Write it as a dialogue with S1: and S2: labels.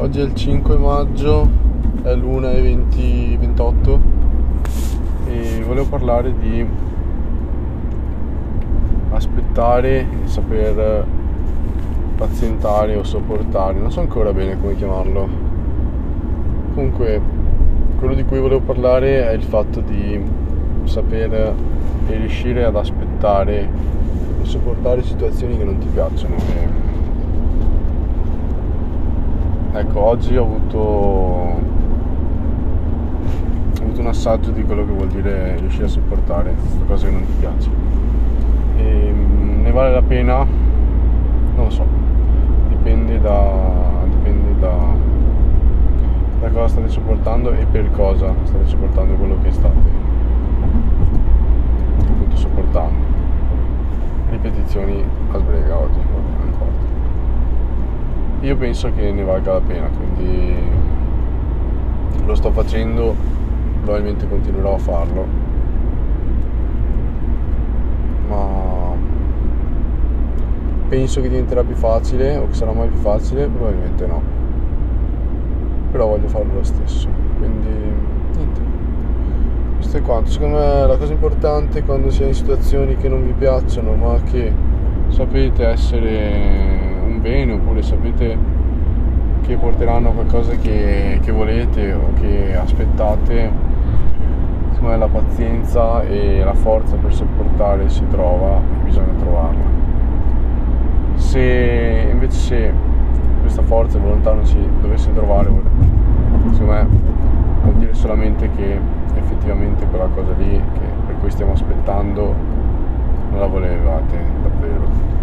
S1: Oggi è il 5 maggio, è l'1.20 e volevo parlare di aspettare e saper pazientare o sopportare, non so ancora bene come chiamarlo. Comunque, quello di cui volevo parlare è il fatto di saper e riuscire ad aspettare e sopportare situazioni che non ti piacciono. E ecco oggi ho avuto, ho avuto un assaggio di quello che vuol dire riuscire a sopportare qualcosa che non ti piace e ehm, ne vale la pena? Non lo so. Dipende da dipende da da cosa state sopportando e per cosa state sopportando quello che state appunto sopportando. Ripetizioni a sbrega oggi io penso che ne valga la pena, quindi lo sto facendo, probabilmente continuerò a farlo. Ma penso che diventerà più facile o che sarà mai più facile, probabilmente no. Però voglio farlo lo stesso. Quindi niente. Questo è quanto. Secondo me la cosa importante quando si è in situazioni che non vi piacciono, ma che sapete essere bene oppure sapete che porteranno qualcosa che, che volete o che aspettate, secondo me la pazienza e la forza per sopportare si trova e bisogna trovarla. Se invece se questa forza e volontà non si dovesse trovare, secondo me vuol dire solamente che effettivamente quella cosa lì per cui stiamo aspettando non la volevate davvero.